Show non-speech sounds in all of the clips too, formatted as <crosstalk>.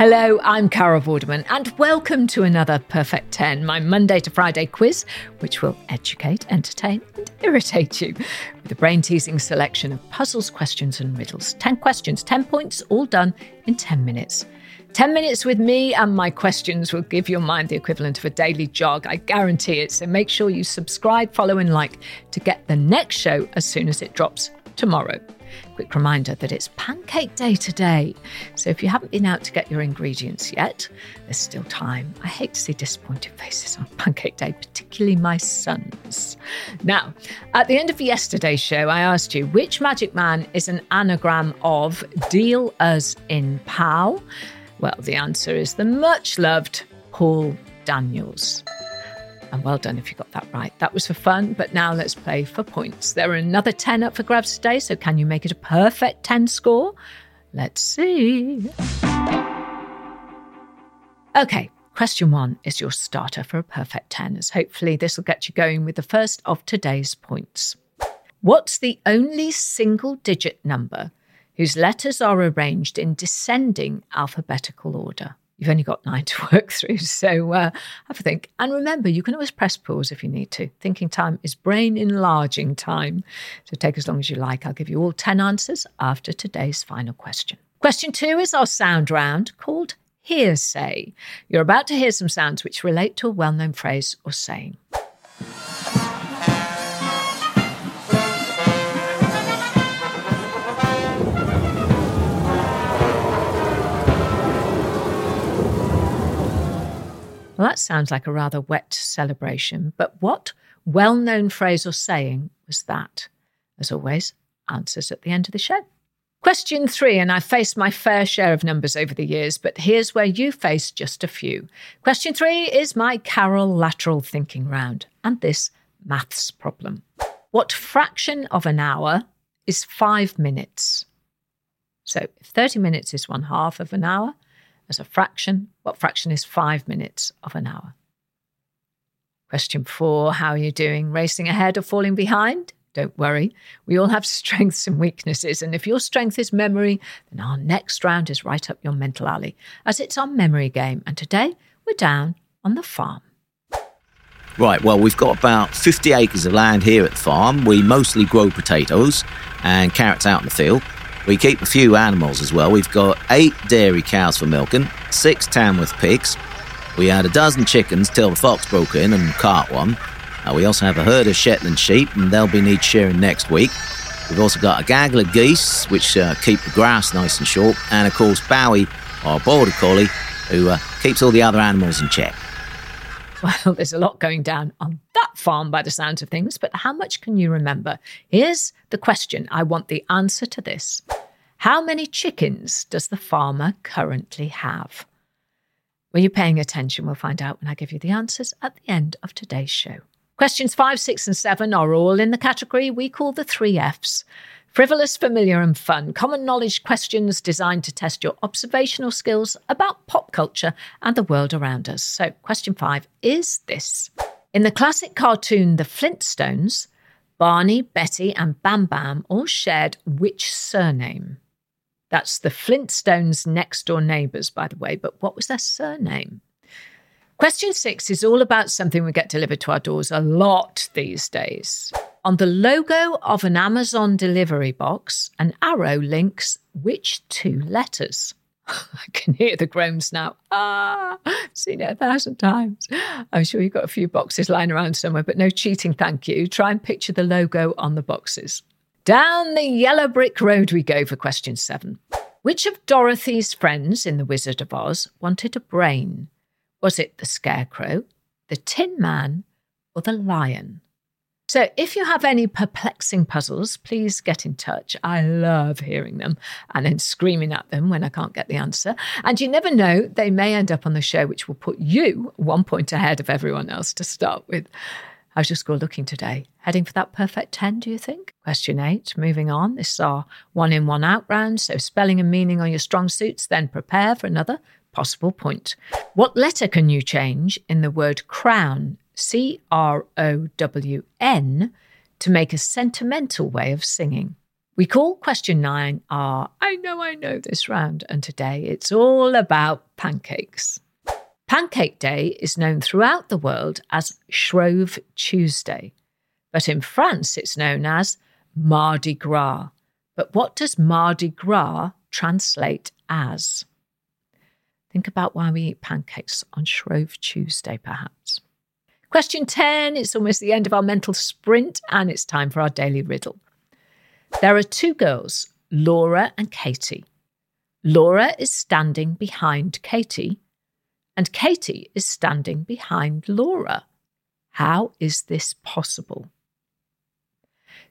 Hello, I'm Carol Vorderman, and welcome to another Perfect 10, my Monday to Friday quiz, which will educate, entertain, and irritate you with a brain teasing selection of puzzles, questions, and riddles. 10 questions, 10 points, all done in 10 minutes. 10 minutes with me and my questions will give your mind the equivalent of a daily jog. I guarantee it. So make sure you subscribe, follow, and like to get the next show as soon as it drops tomorrow. Quick reminder that it's pancake day today. So if you haven't been out to get your ingredients yet, there's still time. I hate to see disappointed faces on pancake day, particularly my son's. Now, at the end of yesterday's show, I asked you which magic man is an anagram of deal us in pow? Well, the answer is the much loved Paul Daniels. And well done if you got that right. That was for fun, but now let's play for points. There are another 10 up for grabs today, so can you make it a perfect 10 score? Let's see. Okay, question one is your starter for a perfect 10, as hopefully this will get you going with the first of today's points. What's the only single digit number whose letters are arranged in descending alphabetical order? You've only got nine to work <laughs> through, so uh, have a think. And remember, you can always press pause if you need to. Thinking time is brain enlarging time. So take as long as you like. I'll give you all 10 answers after today's final question. Question two is our sound round called hearsay. You're about to hear some sounds which relate to a well known phrase or saying. Well, that sounds like a rather wet celebration, but what well known phrase or saying was that? As always, answers at the end of the show. Question three, and I've faced my fair share of numbers over the years, but here's where you face just a few. Question three is my Carol lateral thinking round, and this maths problem. What fraction of an hour is five minutes? So if 30 minutes is one half of an hour, as a fraction, what fraction is five minutes of an hour? Question four How are you doing? Racing ahead or falling behind? Don't worry, we all have strengths and weaknesses. And if your strength is memory, then our next round is right up your mental alley, as it's our memory game. And today we're down on the farm. Right, well, we've got about 50 acres of land here at the farm. We mostly grow potatoes and carrots out in the field. We keep a few animals as well. We've got eight dairy cows for milking, six Tamworth pigs. We had a dozen chickens till the fox broke in and caught one. Uh, we also have a herd of Shetland sheep, and they'll be need shearing next week. We've also got a gaggle of geese, which uh, keep the grass nice and short, and of course Bowie, our border collie, who uh, keeps all the other animals in check. <laughs> Well, there's a lot going down on that farm by the sounds of things, but how much can you remember? Here's the question. I want the answer to this. How many chickens does the farmer currently have? Were you paying attention? We'll find out when I give you the answers at the end of today's show. Questions five, six, and seven are all in the category we call the three F's. Frivolous, familiar, and fun. Common knowledge questions designed to test your observational skills about pop culture and the world around us. So, question five is this In the classic cartoon The Flintstones, Barney, Betty, and Bam Bam all shared which surname? That's the Flintstones' next door neighbours, by the way, but what was their surname? Question six is all about something we get delivered to our doors a lot these days. On the logo of an Amazon delivery box, an arrow links which two letters? <laughs> I can hear the groans now. Ah, seen it a thousand times. I'm sure you've got a few boxes lying around somewhere, but no cheating, thank you. Try and picture the logo on the boxes. Down the yellow brick road we go for question seven. Which of Dorothy's friends in The Wizard of Oz wanted a brain? Was it the Scarecrow, the Tin Man, or the Lion? So, if you have any perplexing puzzles, please get in touch. I love hearing them and then screaming at them when I can't get the answer. And you never know, they may end up on the show, which will put you one point ahead of everyone else to start with. How's your score looking today? Heading for that perfect 10, do you think? Question eight, moving on. This is our one in, one out round. So, spelling and meaning on your strong suits, then prepare for another possible point. What letter can you change in the word crown? C R O W N to make a sentimental way of singing. We call question nine our I know I know this round, and today it's all about pancakes. Pancake Day is known throughout the world as Shrove Tuesday, but in France it's known as Mardi Gras. But what does Mardi Gras translate as? Think about why we eat pancakes on Shrove Tuesday, perhaps. Question 10 it's almost the end of our mental sprint, and it's time for our daily riddle. There are two girls, Laura and Katie. Laura is standing behind Katie, and Katie is standing behind Laura. How is this possible?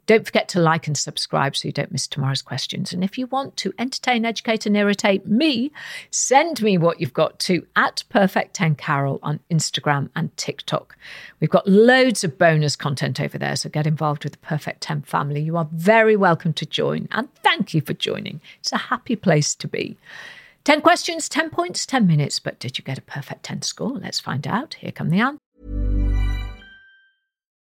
Don't forget to like and subscribe so you don't miss tomorrow's questions. And if you want to entertain, educate, and irritate me, send me what you've got to at Perfect 10 Carol on Instagram and TikTok. We've got loads of bonus content over there, so get involved with the Perfect 10 family. You are very welcome to join, and thank you for joining. It's a happy place to be. 10 questions, 10 points, 10 minutes. But did you get a perfect 10 score? Let's find out. Here come the answers.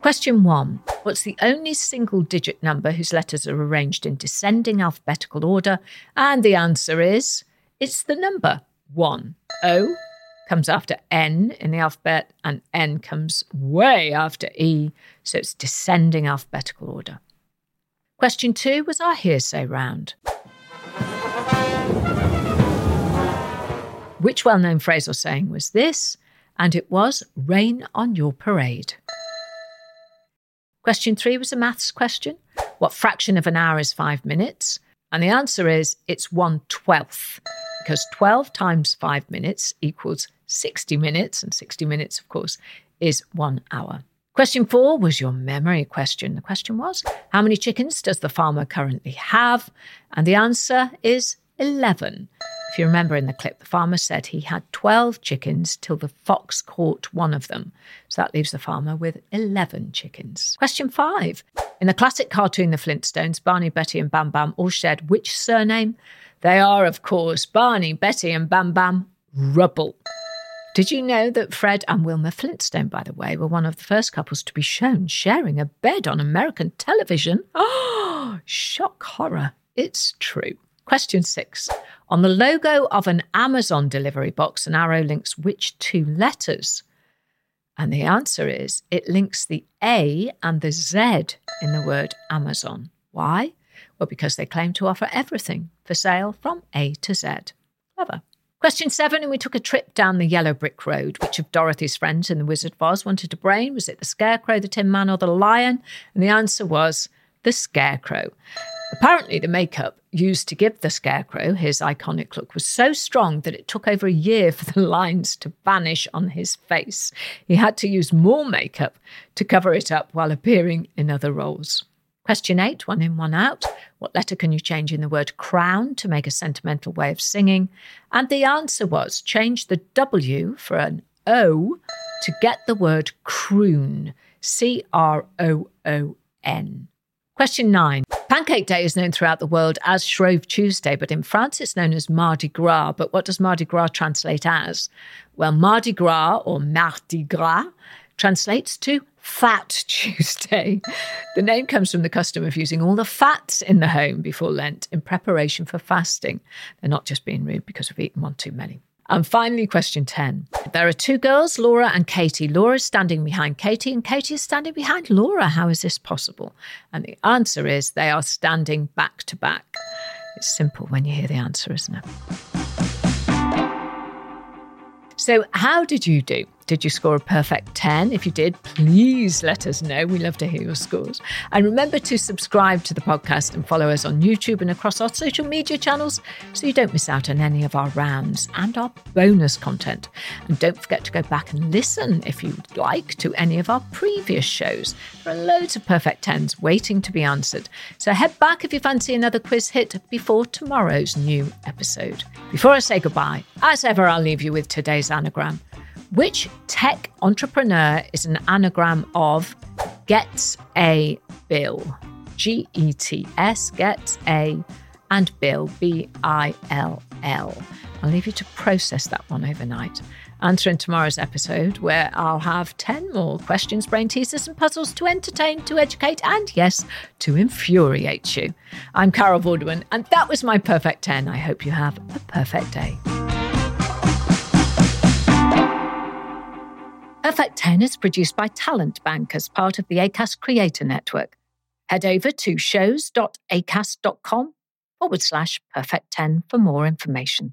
Question 1. What's the only single digit number whose letters are arranged in descending alphabetical order? And the answer is it's the number 1. O comes after N in the alphabet, and N comes way after E, so it's descending alphabetical order. Question two was our hearsay round. Which well known phrase or saying was this? And it was rain on your parade. Question three was a maths question. What fraction of an hour is five minutes? And the answer is it's one twelfth, because 12 times five minutes equals 60 minutes, and 60 minutes, of course, is one hour. Question four was your memory question. The question was How many chickens does the farmer currently have? And the answer is 11. If you remember in the clip, the farmer said he had 12 chickens till the fox caught one of them. So that leaves the farmer with 11 chickens. Question five. In the classic cartoon The Flintstones, Barney, Betty, and Bam Bam all shared which surname? They are, of course, Barney, Betty, and Bam Bam Rubble. Did you know that Fred and Wilma Flintstone, by the way, were one of the first couples to be shown sharing a bed on American television? Oh, <gasps> shock horror. It's true. Question six. On the logo of an Amazon delivery box, an arrow links which two letters? And the answer is it links the A and the Z in the word Amazon. Why? Well, because they claim to offer everything for sale from A to Z. Clever. Question seven, and we took a trip down the yellow brick road. Which of Dorothy's friends in The Wizard of Oz wanted a brain? Was it the Scarecrow, the Tin Man, or the Lion? And the answer was the Scarecrow. Apparently, the makeup used to give the Scarecrow his iconic look was so strong that it took over a year for the lines to vanish on his face. He had to use more makeup to cover it up while appearing in other roles. Question eight, one in, one out. What letter can you change in the word crown to make a sentimental way of singing? And the answer was change the W for an O to get the word croon. C R O O N. Question nine. Pancake Day is known throughout the world as Shrove Tuesday, but in France it's known as Mardi Gras. But what does Mardi Gras translate as? Well, Mardi Gras or Mardi Gras translates to Fat <laughs> Tuesday. The name comes from the custom of using all the fats in the home before Lent in preparation for fasting. They're not just being rude because we've eaten one too many. And finally, question 10. There are two girls, Laura and Katie. Laura is standing behind Katie, and Katie is standing behind Laura. How is this possible? And the answer is they are standing back to back. It's simple when you hear the answer, isn't it? So, how did you do? Did you score a perfect 10? If you did, please let us know. We love to hear your scores. And remember to subscribe to the podcast and follow us on YouTube and across our social media channels so you don't miss out on any of our rounds and our bonus content. And don't forget to go back and listen if you'd like to any of our previous shows. There are loads of perfect 10s waiting to be answered. So head back if you fancy another quiz hit before tomorrow's new episode. Before I say goodbye, as ever, I'll leave you with today's anagram. Which tech entrepreneur is an anagram of gets a bill? G E T S, gets a, and bill, B I L L. I'll leave you to process that one overnight. Answer in tomorrow's episode, where I'll have 10 more questions, brain teasers, and puzzles to entertain, to educate, and yes, to infuriate you. I'm Carol Vorderman, and that was my perfect 10. I hope you have a perfect day. Perfect 10 is produced by Talent Bank as part of the ACAST Creator Network. Head over to shows.acast.com forward slash perfect 10 for more information.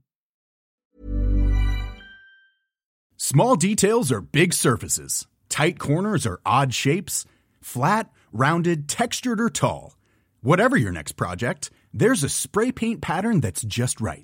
Small details are big surfaces, tight corners are odd shapes, flat, rounded, textured, or tall. Whatever your next project, there's a spray paint pattern that's just right.